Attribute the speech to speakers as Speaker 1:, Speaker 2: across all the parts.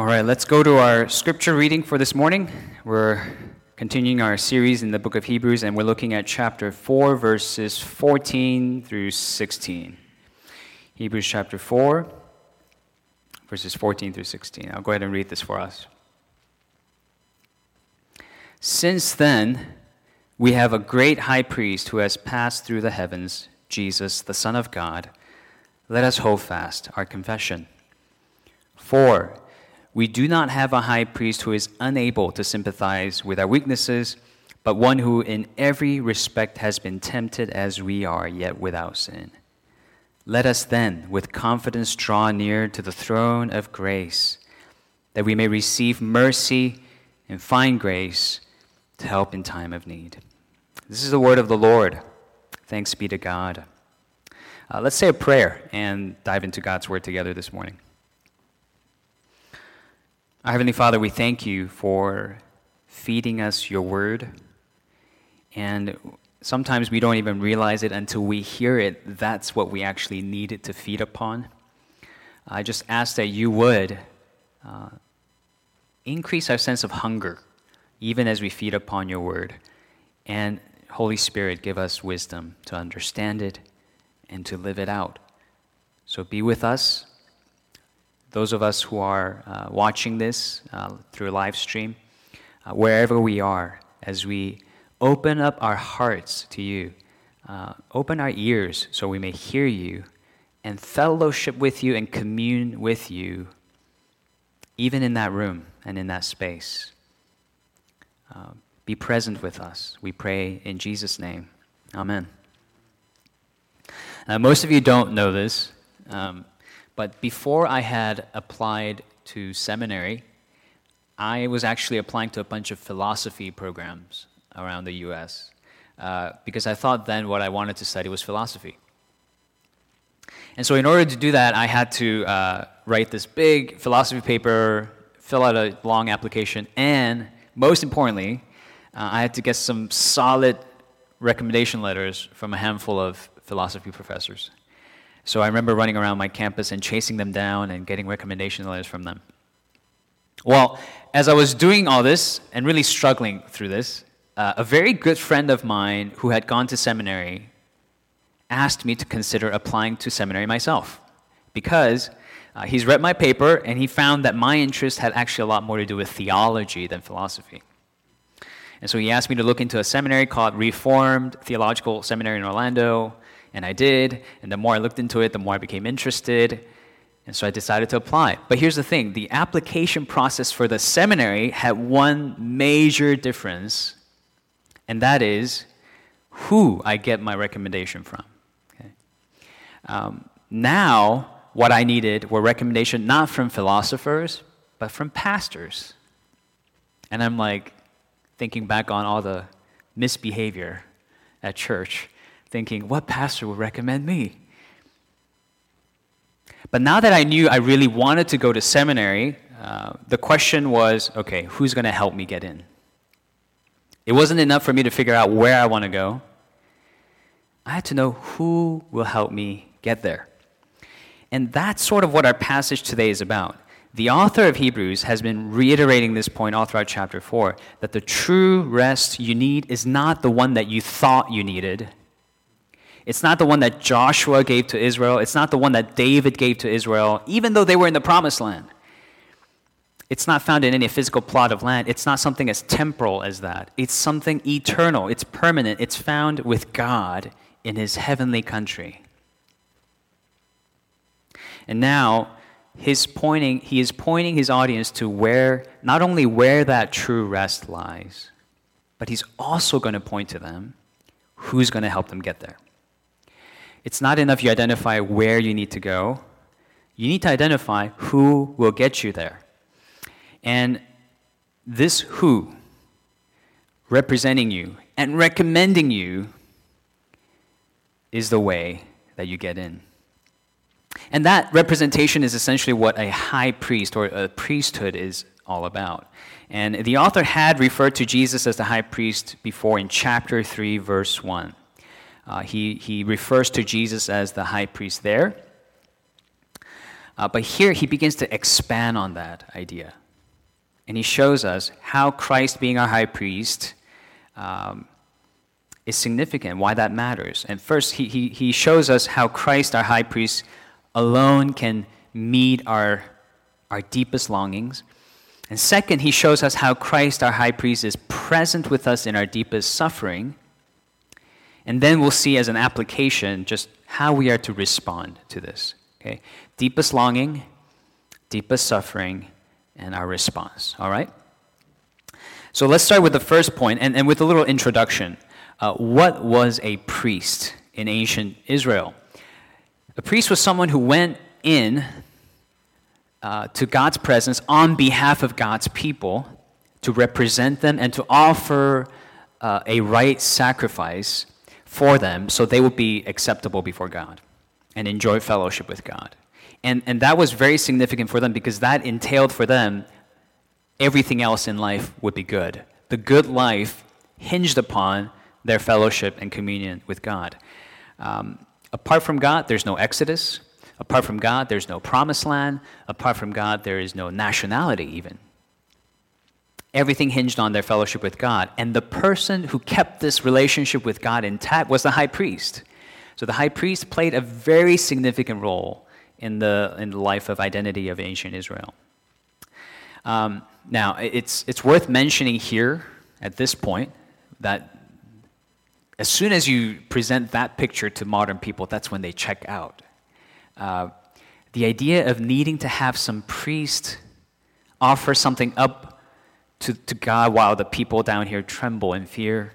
Speaker 1: All right, let's go to our scripture reading for this morning. We're continuing our series in the book of Hebrews, and we're looking at chapter 4, verses 14 through 16. Hebrews chapter 4, verses 14 through 16. I'll go ahead and read this for us. Since then, we have a great high priest who has passed through the heavens, Jesus, the Son of God. Let us hold fast our confession. For we do not have a high priest who is unable to sympathize with our weaknesses, but one who in every respect has been tempted as we are, yet without sin. Let us then, with confidence, draw near to the throne of grace, that we may receive mercy and find grace to help in time of need. This is the word of the Lord. Thanks be to God. Uh, let's say a prayer and dive into God's word together this morning. Our Heavenly Father, we thank you for feeding us your word. And sometimes we don't even realize it until we hear it. That's what we actually need it to feed upon. I just ask that you would uh, increase our sense of hunger, even as we feed upon your word. And Holy Spirit, give us wisdom to understand it and to live it out. So be with us those of us who are uh, watching this uh, through live stream, uh, wherever we are, as we open up our hearts to you, uh, open our ears so we may hear you and fellowship with you and commune with you, even in that room and in that space. Uh, be present with us. We pray in Jesus' name. Amen. Most of you don't know this. Um, but before I had applied to seminary, I was actually applying to a bunch of philosophy programs around the US uh, because I thought then what I wanted to study was philosophy. And so, in order to do that, I had to uh, write this big philosophy paper, fill out a long application, and most importantly, uh, I had to get some solid recommendation letters from a handful of philosophy professors. So I remember running around my campus and chasing them down and getting recommendation letters from them. Well, as I was doing all this and really struggling through this, uh, a very good friend of mine who had gone to seminary asked me to consider applying to seminary myself because uh, he's read my paper and he found that my interest had actually a lot more to do with theology than philosophy. And so he asked me to look into a seminary called Reformed Theological Seminary in Orlando. And I did. And the more I looked into it, the more I became interested. And so I decided to apply. But here's the thing the application process for the seminary had one major difference, and that is who I get my recommendation from. Okay? Um, now, what I needed were recommendations not from philosophers, but from pastors. And I'm like thinking back on all the misbehavior at church thinking, what pastor would recommend me? But now that I knew I really wanted to go to seminary, uh, the question was okay, who's going to help me get in? It wasn't enough for me to figure out where I want to go. I had to know who will help me get there. And that's sort of what our passage today is about. The author of Hebrews has been reiterating this point all throughout chapter 4 that the true rest you need is not the one that you thought you needed, it's not the one that Joshua gave to Israel. It's not the one that David gave to Israel, even though they were in the promised land. It's not found in any physical plot of land. It's not something as temporal as that. It's something eternal. It's permanent. It's found with God in his heavenly country. And now, his pointing, he is pointing his audience to where, not only where that true rest lies, but he's also going to point to them who's going to help them get there. It's not enough you identify where you need to go. You need to identify who will get you there. And this who, representing you and recommending you, is the way that you get in. And that representation is essentially what a high priest or a priesthood is all about. And the author had referred to Jesus as the high priest before in chapter 3, verse 1. Uh, he, he refers to Jesus as the high priest there. Uh, but here he begins to expand on that idea. And he shows us how Christ, being our high priest, um, is significant, why that matters. And first, he, he, he shows us how Christ, our high priest, alone can meet our, our deepest longings. And second, he shows us how Christ, our high priest, is present with us in our deepest suffering. And then we'll see as an application just how we are to respond to this. Okay? Deepest longing, deepest suffering, and our response. All right? So let's start with the first point and, and with a little introduction. Uh, what was a priest in ancient Israel? A priest was someone who went in uh, to God's presence on behalf of God's people to represent them and to offer uh, a right sacrifice for them so they would be acceptable before God and enjoy fellowship with God. And, and that was very significant for them because that entailed for them everything else in life would be good. The good life hinged upon their fellowship and communion with God. Um, apart from God, there's no Exodus. Apart from God, there's no promised land. Apart from God, there is no nationality, even. Everything hinged on their fellowship with God. And the person who kept this relationship with God intact was the high priest. So the high priest played a very significant role in the, in the life of identity of ancient Israel. Um, now, it's, it's worth mentioning here at this point that as soon as you present that picture to modern people, that's when they check out. Uh, the idea of needing to have some priest offer something up to, to God while the people down here tremble in fear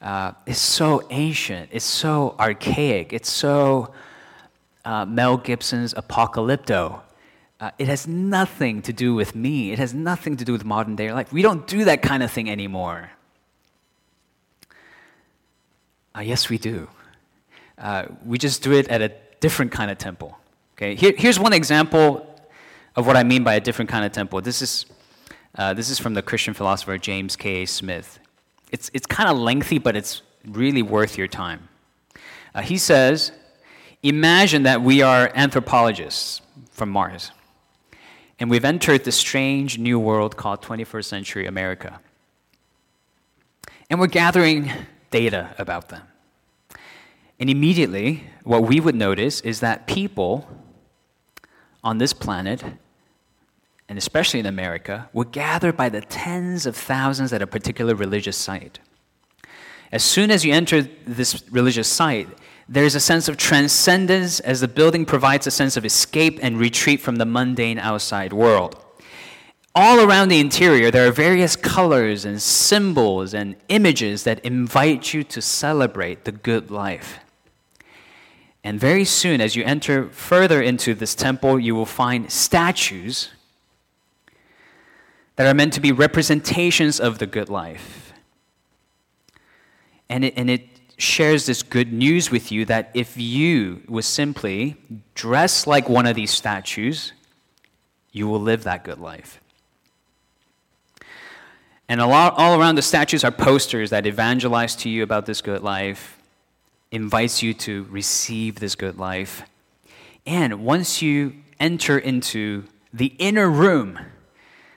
Speaker 1: uh, is so ancient, it's so archaic, it's so uh, Mel Gibson's Apocalypto. Uh, it has nothing to do with me. It has nothing to do with modern day life. We don't do that kind of thing anymore. Uh, yes, we do. Uh, we just do it at a different kind of temple. Okay, Here, here's one example of what I mean by a different kind of temple. This is, uh, this is from the Christian philosopher James K.A. Smith. It's, it's kind of lengthy, but it's really worth your time. Uh, he says, Imagine that we are anthropologists from Mars, and we've entered the strange new world called 21st century America. And we're gathering data about them. And immediately, what we would notice is that people on this planet, and especially in America, would gathered by the tens of thousands at a particular religious site. As soon as you enter this religious site, there's a sense of transcendence as the building provides a sense of escape and retreat from the mundane outside world all around the interior, there are various colors and symbols and images that invite you to celebrate the good life. And very soon, as you enter further into this temple, you will find statues that are meant to be representations of the good life. And it, and it shares this good news with you that if you were simply dressed like one of these statues, you will live that good life. And lot, all around the statues are posters that evangelize to you about this good life, invites you to receive this good life. And once you enter into the inner room,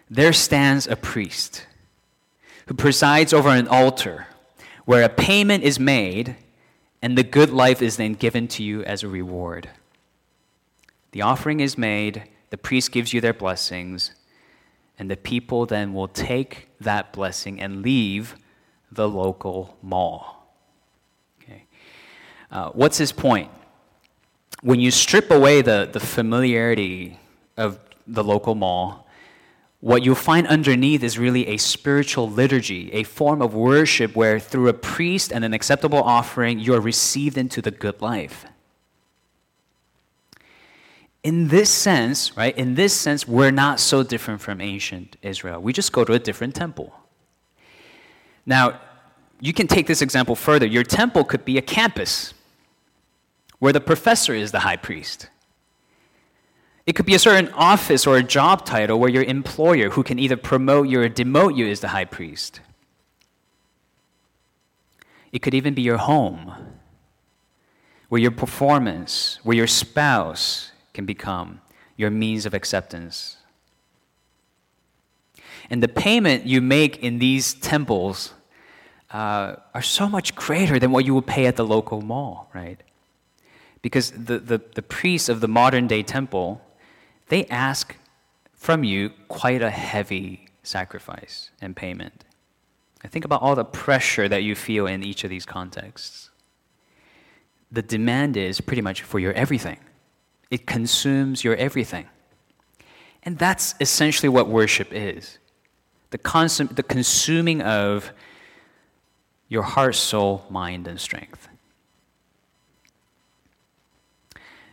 Speaker 1: there stands a priest who presides over an altar where a payment is made and the good life is then given to you as a reward. The offering is made, the priest gives you their blessings, and the people then will take that blessing and leave the local mall. Okay. Uh, what's his point? When you strip away the, the familiarity of the local mall, what you'll find underneath is really a spiritual liturgy, a form of worship where through a priest and an acceptable offering, you're received into the good life in this sense, right, in this sense, we're not so different from ancient Israel. We just go to a different temple. Now, you can take this example further. Your temple could be a campus where the professor is the high priest. It could be a certain office or a job title where your employer, who can either promote you or demote you, is the high priest. It could even be your home, where your performance, where your spouse, can become your means of acceptance. And the payment you make in these temples uh, are so much greater than what you would pay at the local mall, right? Because the, the, the priests of the modern day temple, they ask from you quite a heavy sacrifice and payment. I think about all the pressure that you feel in each of these contexts. The demand is pretty much for your everything, it consumes your everything. And that's essentially what worship is the, consum- the consuming of your heart, soul, mind, and strength.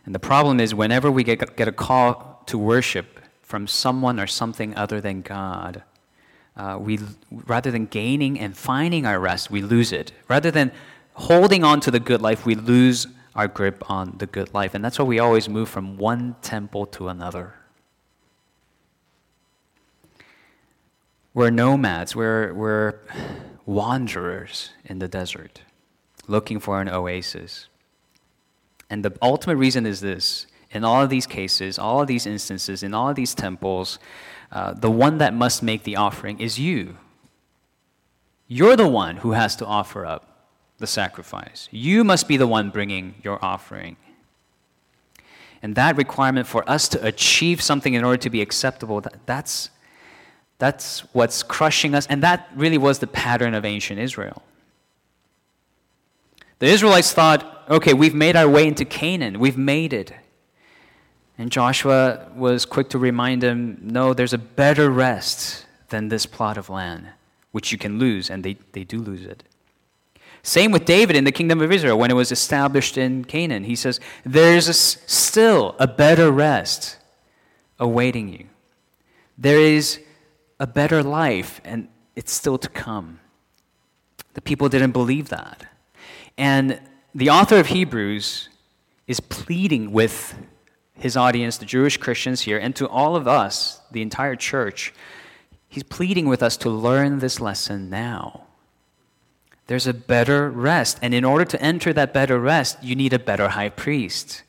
Speaker 1: And the problem is, whenever we get, get a call to worship from someone or something other than God, uh, we, rather than gaining and finding our rest, we lose it. Rather than holding on to the good life, we lose our grip on the good life. And that's why we always move from one temple to another. We're nomads, we're, we're wanderers in the desert looking for an oasis. And the ultimate reason is this in all of these cases, all of these instances, in all of these temples, uh, the one that must make the offering is you. You're the one who has to offer up the sacrifice. You must be the one bringing your offering. And that requirement for us to achieve something in order to be acceptable, that, that's that's what's crushing us. And that really was the pattern of ancient Israel. The Israelites thought, okay, we've made our way into Canaan, we've made it. And Joshua was quick to remind them, no, there's a better rest than this plot of land, which you can lose, and they, they do lose it. Same with David in the kingdom of Israel when it was established in Canaan. He says, There's a, still a better rest awaiting you. There is a better life, and it's still to come. The people didn't believe that. And the author of Hebrews is pleading with his audience, the Jewish Christians here, and to all of us, the entire church. He's pleading with us to learn this lesson now. There's a better rest. And in order to enter that better rest, you need a better high priest.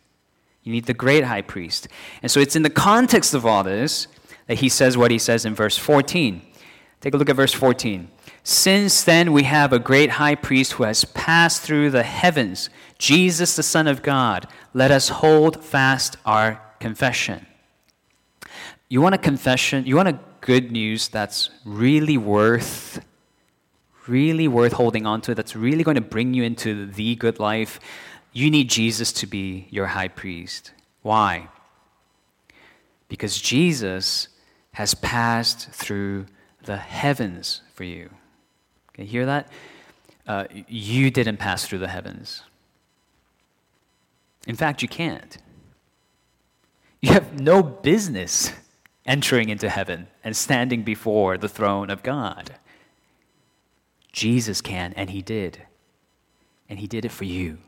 Speaker 1: You need the great high priest. And so it's in the context of all this that he says what he says in verse 14. Take a look at verse 14. Since then we have a great high priest who has passed through the heavens, Jesus the Son of God. Let us hold fast our confession. You want a confession? You want a good news that's really worth really worth holding on to, that's really going to bring you into the good life, you need Jesus to be your high priest. Why? Because Jesus has passed through the heavens for you. You hear that? Uh, you didn't pass through the heavens. In fact, you can't. You have no business entering into heaven and standing before the throne of God. Jesus can, and He did. And He did it for you.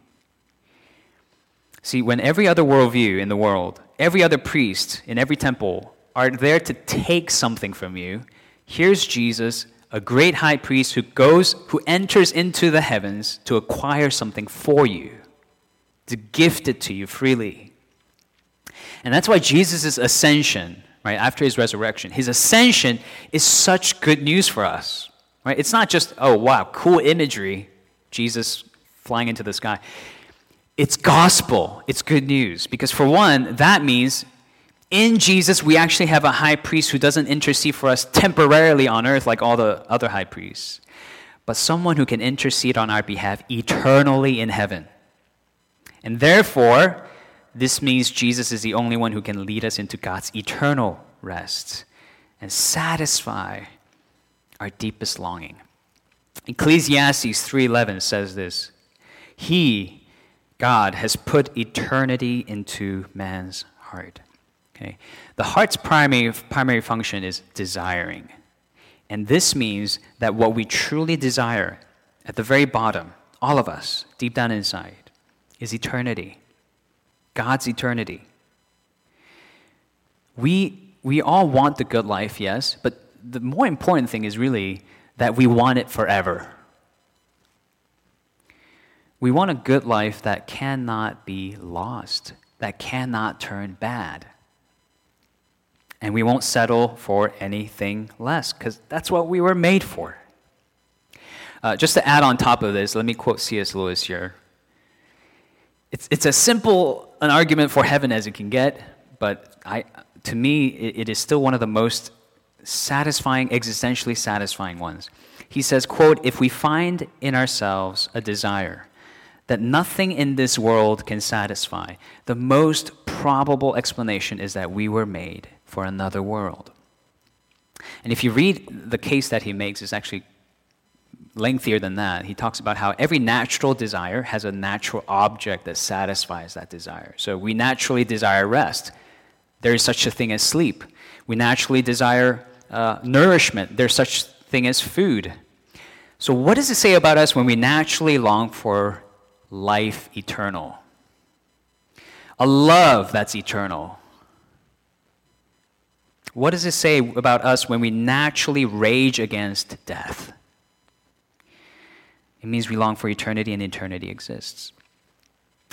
Speaker 1: See, when every other worldview in the world, every other priest in every temple are there to take something from you. Here's Jesus, a great high priest who goes, who enters into the heavens to acquire something for you, to gift it to you freely. And that's why Jesus' ascension, right, after his resurrection, his ascension is such good news for us. Right? It's not just, oh, wow, cool imagery, Jesus flying into the sky. It's gospel, it's good news. Because for one, that means in Jesus, we actually have a high priest who doesn't intercede for us temporarily on earth like all the other high priests, but someone who can intercede on our behalf eternally in heaven. And therefore, this means Jesus is the only one who can lead us into God's eternal rest and satisfy our deepest longing. Ecclesiastes 3:11 says this, "He, God, has put eternity into man's heart." Okay? The heart's primary, primary function is desiring. And this means that what we truly desire at the very bottom, all of us, deep down inside, is eternity. God's eternity. We, we all want the good life, yes, but the more important thing is really that we want it forever. We want a good life that cannot be lost, that cannot turn bad. And we won't settle for anything less because that's what we were made for. Uh, just to add on top of this, let me quote C.S. Lewis here. It's, it's as simple an argument for heaven as it can get, but I, to me, it, it is still one of the most satisfying, existentially satisfying ones. He says, quote, if we find in ourselves a desire that nothing in this world can satisfy, the most probable explanation is that we were made for another world. And if you read the case that he makes, it's actually lengthier than that. He talks about how every natural desire has a natural object that satisfies that desire. So we naturally desire rest. There is such a thing as sleep. We naturally desire uh, nourishment. There's such a thing as food. So what does it say about us when we naturally long for life eternal? A love that's eternal. What does it say about us when we naturally rage against death? It means we long for eternity and eternity exists.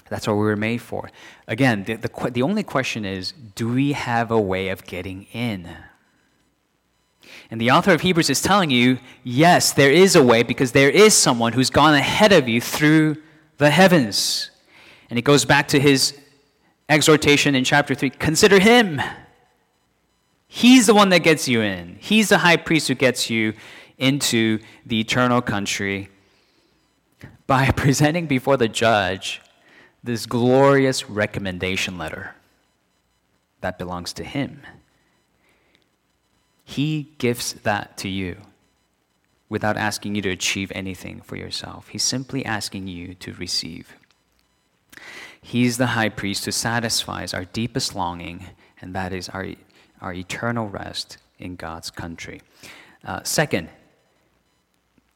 Speaker 1: That's what we were made for. Again, the, the, the only question is do we have a way of getting in? And the author of Hebrews is telling you yes, there is a way because there is someone who's gone ahead of you through the heavens. And it goes back to his exhortation in chapter 3 consider him. He's the one that gets you in, he's the high priest who gets you into the eternal country by presenting before the judge this glorious recommendation letter that belongs to him. He gives that to you without asking you to achieve anything for yourself. He's simply asking you to receive. He's the high priest who satisfies our deepest longing, and that is our, our eternal rest in God's country. Uh, second,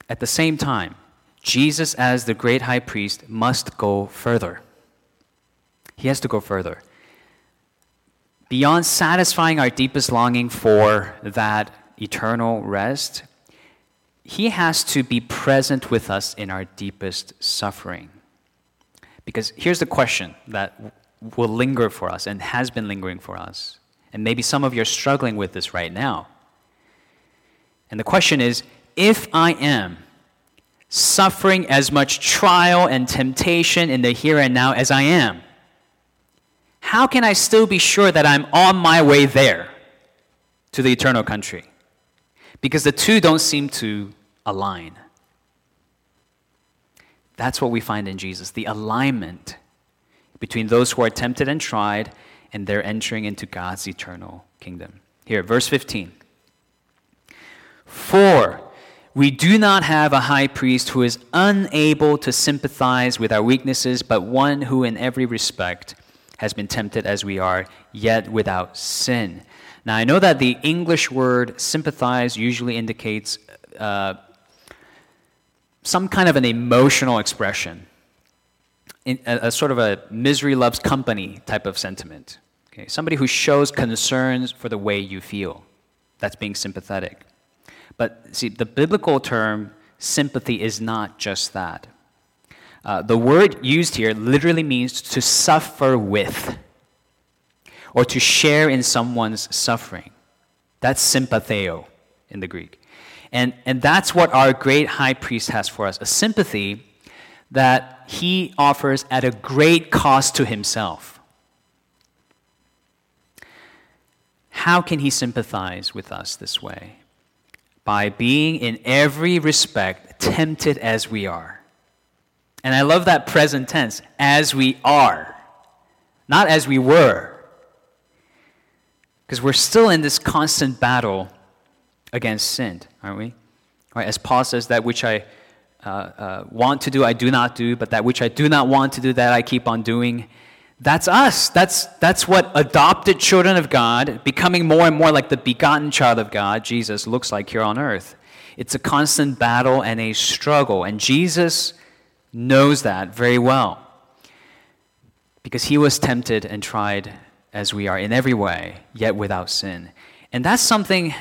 Speaker 1: at the same time, Jesus, as the great high priest, must go further. He has to go further. Beyond satisfying our deepest longing for that eternal rest, he has to be present with us in our deepest suffering. Because here's the question that will linger for us and has been lingering for us. And maybe some of you are struggling with this right now. And the question is if I am suffering as much trial and temptation in the here and now as I am, how can I still be sure that I'm on my way there to the eternal country? Because the two don't seem to align. That's what we find in Jesus the alignment between those who are tempted and tried and they're entering into God's eternal kingdom. Here, verse 15. For we do not have a high priest who is unable to sympathize with our weaknesses, but one who, in every respect, has been tempted as we are, yet without sin. Now, I know that the English word sympathize usually indicates uh, some kind of an emotional expression, a, a, sort of a misery loves company type of sentiment. Okay? Somebody who shows concerns for the way you feel. That's being sympathetic. But see, the biblical term sympathy is not just that. Uh, the word used here literally means to suffer with or to share in someone's suffering. That's sympatheo in the Greek. And, and that's what our great high priest has for us a sympathy that he offers at a great cost to himself. How can he sympathize with us this way? By being in every respect tempted as we are. And I love that present tense, as we are, not as we were. Because we're still in this constant battle against sin, aren't we? Right, as Paul says, that which I uh, uh, want to do, I do not do, but that which I do not want to do, that I keep on doing. That's us. That's, that's what adopted children of God, becoming more and more like the begotten child of God, Jesus, looks like here on earth. It's a constant battle and a struggle. And Jesus knows that very well because he was tempted and tried as we are in every way, yet without sin. And that's something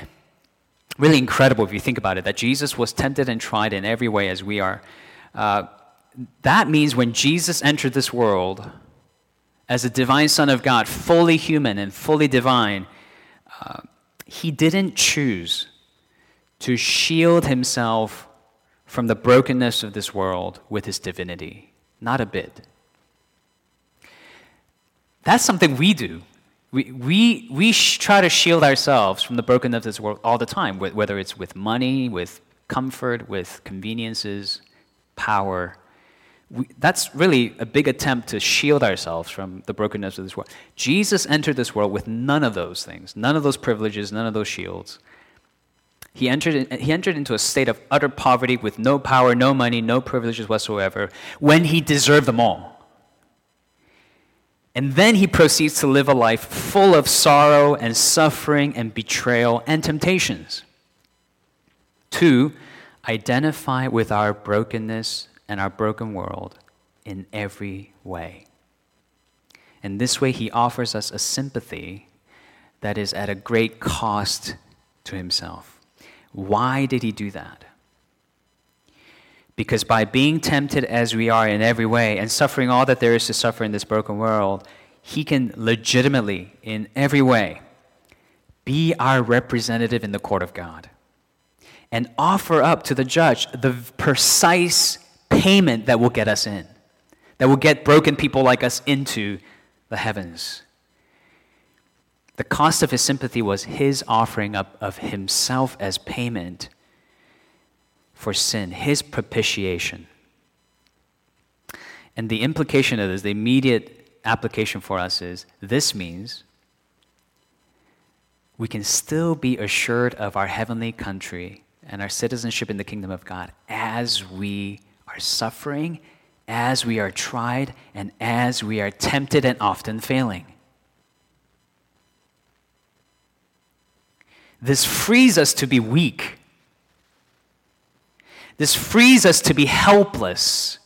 Speaker 1: really incredible if you think about it that Jesus was tempted and tried in every way as we are. Uh, that means when Jesus entered this world, as a divine Son of God, fully human and fully divine, uh, he didn't choose to shield himself from the brokenness of this world with his divinity. Not a bit. That's something we do. We, we, we try to shield ourselves from the brokenness of this world all the time, whether it's with money, with comfort, with conveniences, power. We, that's really a big attempt to shield ourselves from the brokenness of this world. Jesus entered this world with none of those things, none of those privileges, none of those shields. He entered, in, he entered into a state of utter poverty with no power, no money, no privileges whatsoever, when he deserved them all. And then he proceeds to live a life full of sorrow and suffering and betrayal and temptations. Two, identify with our brokenness and our broken world in every way. And this way, he offers us a sympathy that is at a great cost to himself. Why did he do that? Because by being tempted as we are in every way and suffering all that there is to suffer in this broken world, He can legitimately, in every way, be our representative in the court of God and offer up to the judge the precise payment that will get us in, that will get broken people like us into the heavens. The cost of his sympathy was his offering up of himself as payment for sin, his propitiation. And the implication of this, the immediate application for us is this means we can still be assured of our heavenly country and our citizenship in the kingdom of God as we are suffering, as we are tried, and as we are tempted and often failing. This frees us to be weak this frees us to be helpless.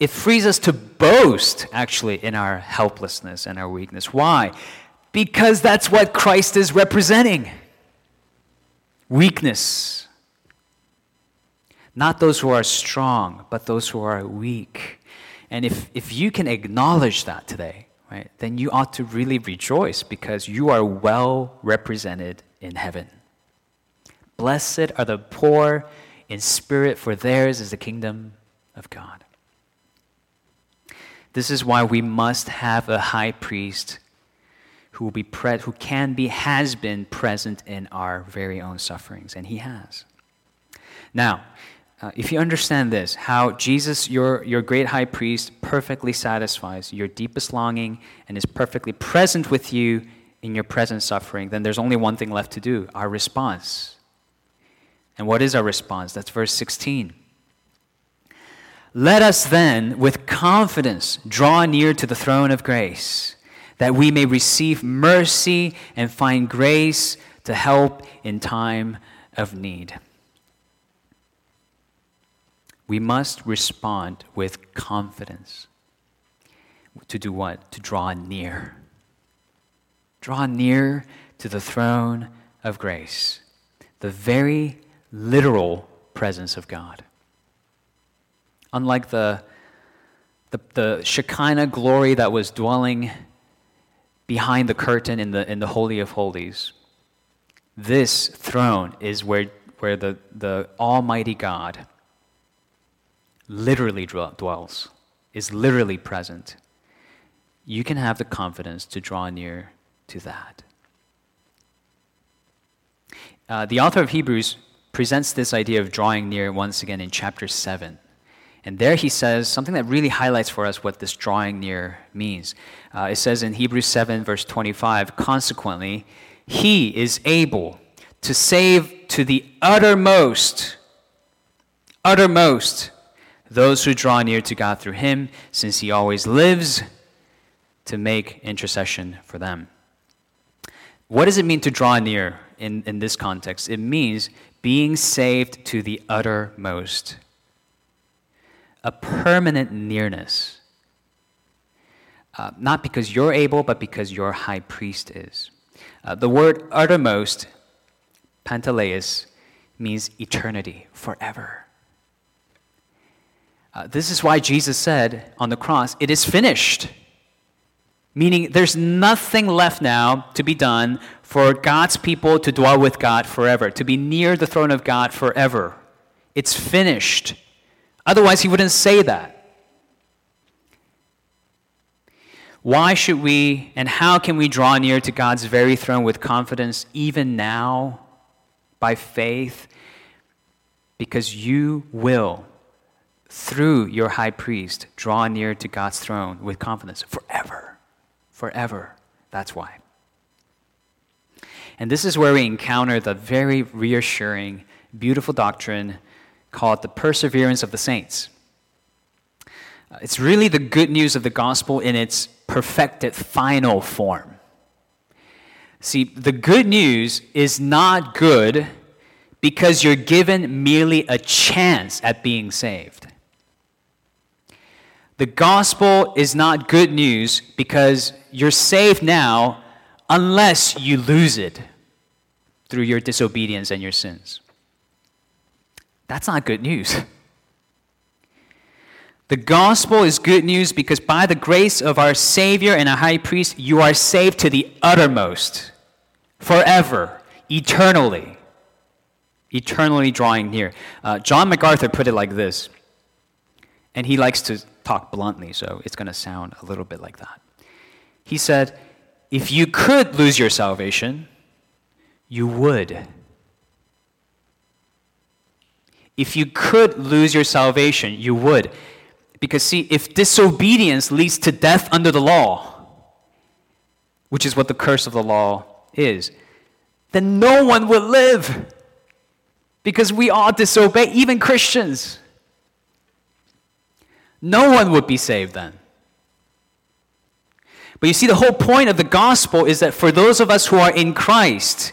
Speaker 1: It frees us to boast, actually, in our helplessness and our weakness. Why? Because that's what Christ is representing weakness. Not those who are strong, but those who are weak. And if, if you can acknowledge that today, right, then you ought to really rejoice because you are well represented in heaven. Blessed are the poor in spirit, for theirs is the kingdom of God. This is why we must have a high priest who will be pre- who can be has been present in our very own sufferings and he has. Now, uh, if you understand this, how Jesus, your, your great high priest, perfectly satisfies your deepest longing and is perfectly present with you in your present suffering, then there's only one thing left to do our response. And what is our response? That's verse 16. Let us then, with confidence, draw near to the throne of grace, that we may receive mercy and find grace to help in time of need. We must respond with confidence. To do what? To draw near. Draw near to the throne of grace, the very literal presence of God. Unlike the, the, the Shekinah glory that was dwelling behind the curtain in the, in the Holy of Holies, this throne is where, where the, the Almighty God literally dwells, is literally present. You can have the confidence to draw near to that. Uh, the author of Hebrews presents this idea of drawing near once again in chapter 7. And there he says something that really highlights for us what this drawing near means. Uh, it says in Hebrews 7, verse 25, consequently, he is able to save to the uttermost, uttermost, those who draw near to God through him, since he always lives to make intercession for them. What does it mean to draw near in, in this context? It means being saved to the uttermost, a permanent nearness. Uh, not because you're able, but because your high priest is. Uh, the word uttermost, panteleus, means eternity, forever. Uh, this is why Jesus said on the cross, It is finished Meaning, there's nothing left now to be done for God's people to dwell with God forever, to be near the throne of God forever. It's finished. Otherwise, he wouldn't say that. Why should we and how can we draw near to God's very throne with confidence even now by faith? Because you will, through your high priest, draw near to God's throne with confidence forever. Forever. That's why. And this is where we encounter the very reassuring, beautiful doctrine called the perseverance of the saints. Uh, it's really the good news of the gospel in its perfected final form. See, the good news is not good because you're given merely a chance at being saved. The gospel is not good news because you're saved now unless you lose it through your disobedience and your sins. That's not good news. The gospel is good news because by the grace of our Savior and our high priest, you are saved to the uttermost, forever, eternally. Eternally drawing near. Uh, John MacArthur put it like this, and he likes to talk bluntly, so it's going to sound a little bit like that. He said, If you could lose your salvation, you would. If you could lose your salvation, you would. Because, see, if disobedience leads to death under the law, which is what the curse of the law is, then no one will live. Because we all disobey, even Christians. No one would be saved then. But you see, the whole point of the gospel is that for those of us who are in Christ,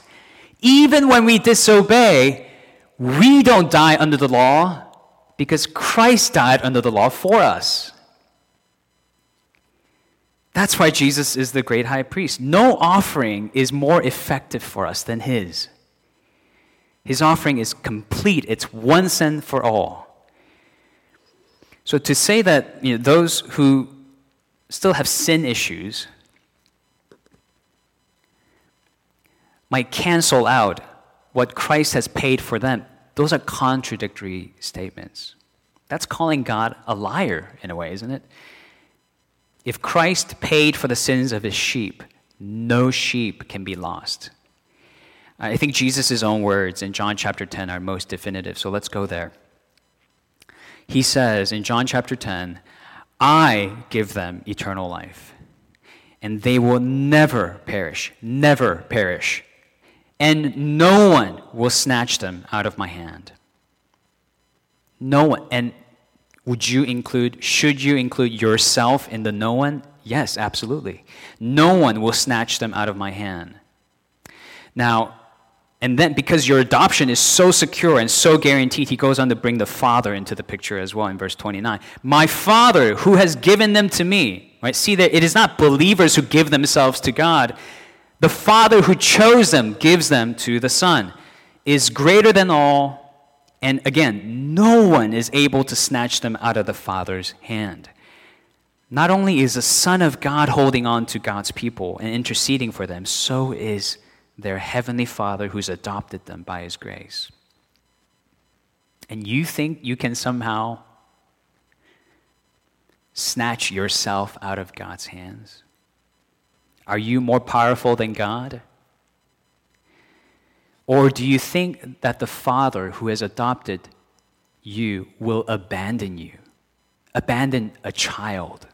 Speaker 1: even when we disobey, we don't die under the law, because Christ died under the law for us. That's why Jesus is the great high priest. No offering is more effective for us than his. His offering is complete, it's once and for all. So to say that you know, those who still have sin issues might cancel out what Christ has paid for them those are contradictory statements. That's calling God a liar in a way, isn't it? If Christ paid for the sins of his sheep, no sheep can be lost. I think Jesus' own words in John chapter 10 are most definitive, so let's go there. He says in John chapter 10, I give them eternal life, and they will never perish, never perish and no one will snatch them out of my hand. No one. And would you include, should you include yourself in the no one? Yes, absolutely. No one will snatch them out of my hand. Now, and then because your adoption is so secure and so guaranteed, he goes on to bring the Father into the picture as well in verse 29. My Father who has given them to me. Right? See that it is not believers who give themselves to God. The Father who chose them gives them to the Son, is greater than all, and again, no one is able to snatch them out of the Father's hand. Not only is the Son of God holding on to God's people and interceding for them, so is their Heavenly Father who's adopted them by His grace. And you think you can somehow snatch yourself out of God's hands? Are you more powerful than God? Or do you think that the Father who has adopted you will abandon you, abandon a child?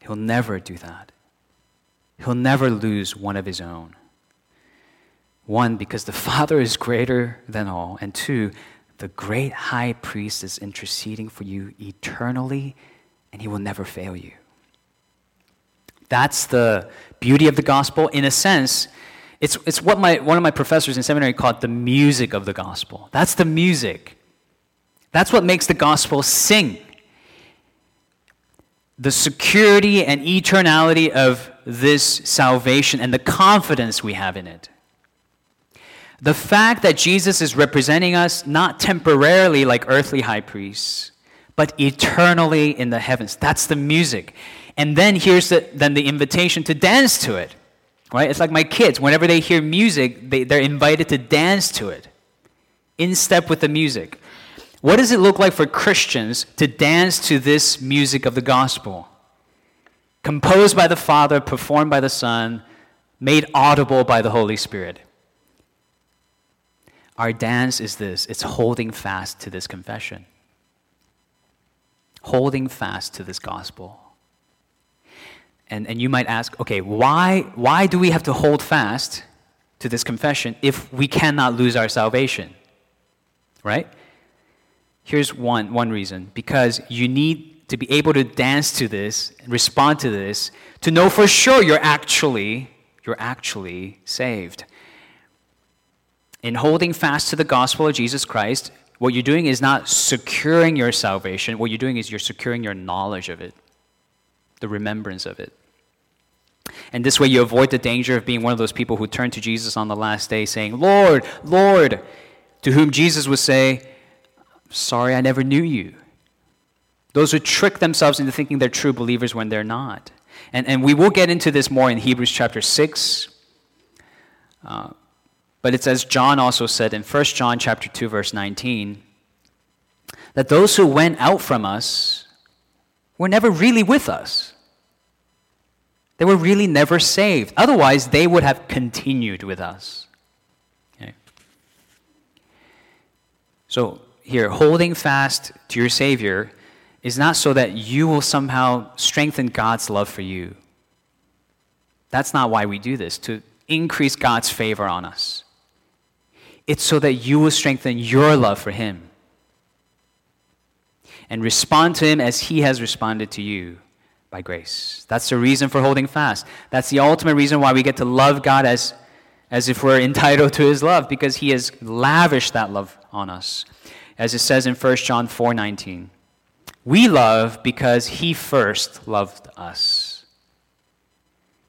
Speaker 1: He'll never do that. He'll never lose one of his own. One, because the Father is greater than all. And two, the great high priest is interceding for you eternally, and he will never fail you. That's the beauty of the gospel. In a sense, it's, it's what my, one of my professors in seminary called the music of the gospel. That's the music. That's what makes the gospel sing. The security and eternality of this salvation and the confidence we have in it. The fact that Jesus is representing us not temporarily like earthly high priests, but eternally in the heavens. That's the music. And then here's the, then the invitation to dance to it. Right? It's like my kids. Whenever they hear music, they, they're invited to dance to it, in step with the music. What does it look like for Christians to dance to this music of the gospel? Composed by the Father, performed by the Son, made audible by the Holy Spirit. Our dance is this it's holding fast to this confession, holding fast to this gospel. And, and you might ask, okay, why, why do we have to hold fast to this confession if we cannot lose our salvation? Right? Here's one, one reason because you need to be able to dance to this, and respond to this, to know for sure you're actually, you're actually saved. In holding fast to the gospel of Jesus Christ, what you're doing is not securing your salvation. What you're doing is you're securing your knowledge of it, the remembrance of it. And this way you avoid the danger of being one of those people who turn to Jesus on the last day saying, Lord, Lord, to whom Jesus would say, Sorry, I never knew you. Those who trick themselves into thinking they're true believers when they're not. And, and we will get into this more in Hebrews chapter 6. Uh, but it's as John also said in 1 John chapter 2 verse 19 that those who went out from us were never really with us. They were really never saved. Otherwise, they would have continued with us. Okay. So, here, holding fast to your Savior is not so that you will somehow strengthen God's love for you. That's not why we do this, to increase God's favor on us. It's so that you will strengthen your love for Him and respond to Him as He has responded to you by grace. That's the reason for holding fast. That's the ultimate reason why we get to love God as, as if we're entitled to His love, because He has lavished that love on us as it says in 1 John 4:19. We love because he first loved us.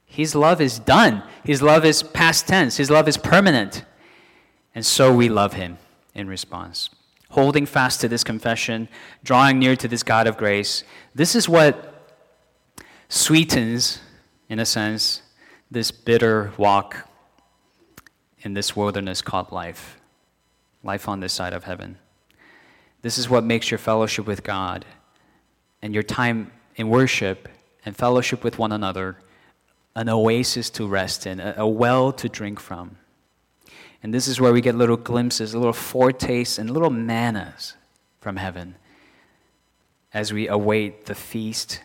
Speaker 1: His love is done. His love is past tense. His love is permanent. And so we love him in response. Holding fast to this confession, drawing near to this God of grace, this is what sweetens, in a sense, this bitter walk in this wilderness called life, life on this side of heaven. This is what makes your fellowship with God and your time in worship and fellowship with one another an oasis to rest in, a, well to drink from. And this is where we get little glimpses, little foretastes, and little mannas from heaven as we await the feast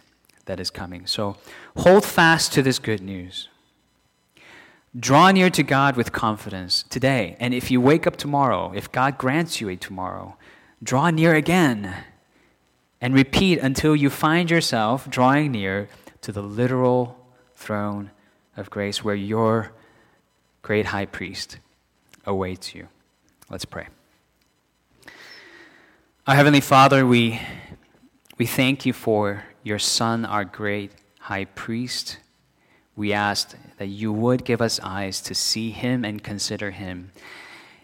Speaker 1: that is coming. So hold fast to this good news. Draw near to God with confidence today. And if you wake up tomorrow, if God grants you a tomorrow, draw near again and repeat until you find yourself drawing near to the literal throne of grace where your great high priest awaits you. Let's pray. Our Heavenly Father, we, we thank you for your Son, our great high priest. We ask that you would give us eyes to see him and consider him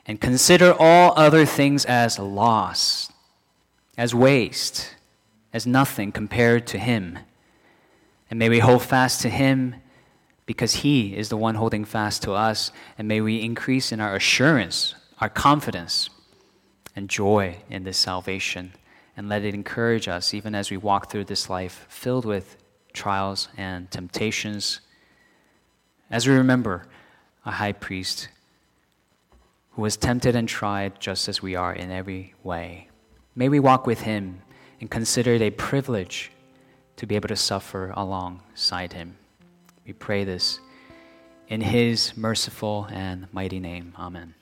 Speaker 1: and consider all other things as loss, as waste, as nothing compared to Him. And may we hold fast to Him because He is the one holding fast to us. And may we increase in our assurance, our confidence, and joy in this salvation. And let it encourage us even as we walk through this life filled with trials and temptations. As we remember a high priest who was tempted and tried just as we are in every way. May we walk with him and consider it a privilege to be able to suffer alongside him. We pray this in his merciful and mighty name. Amen.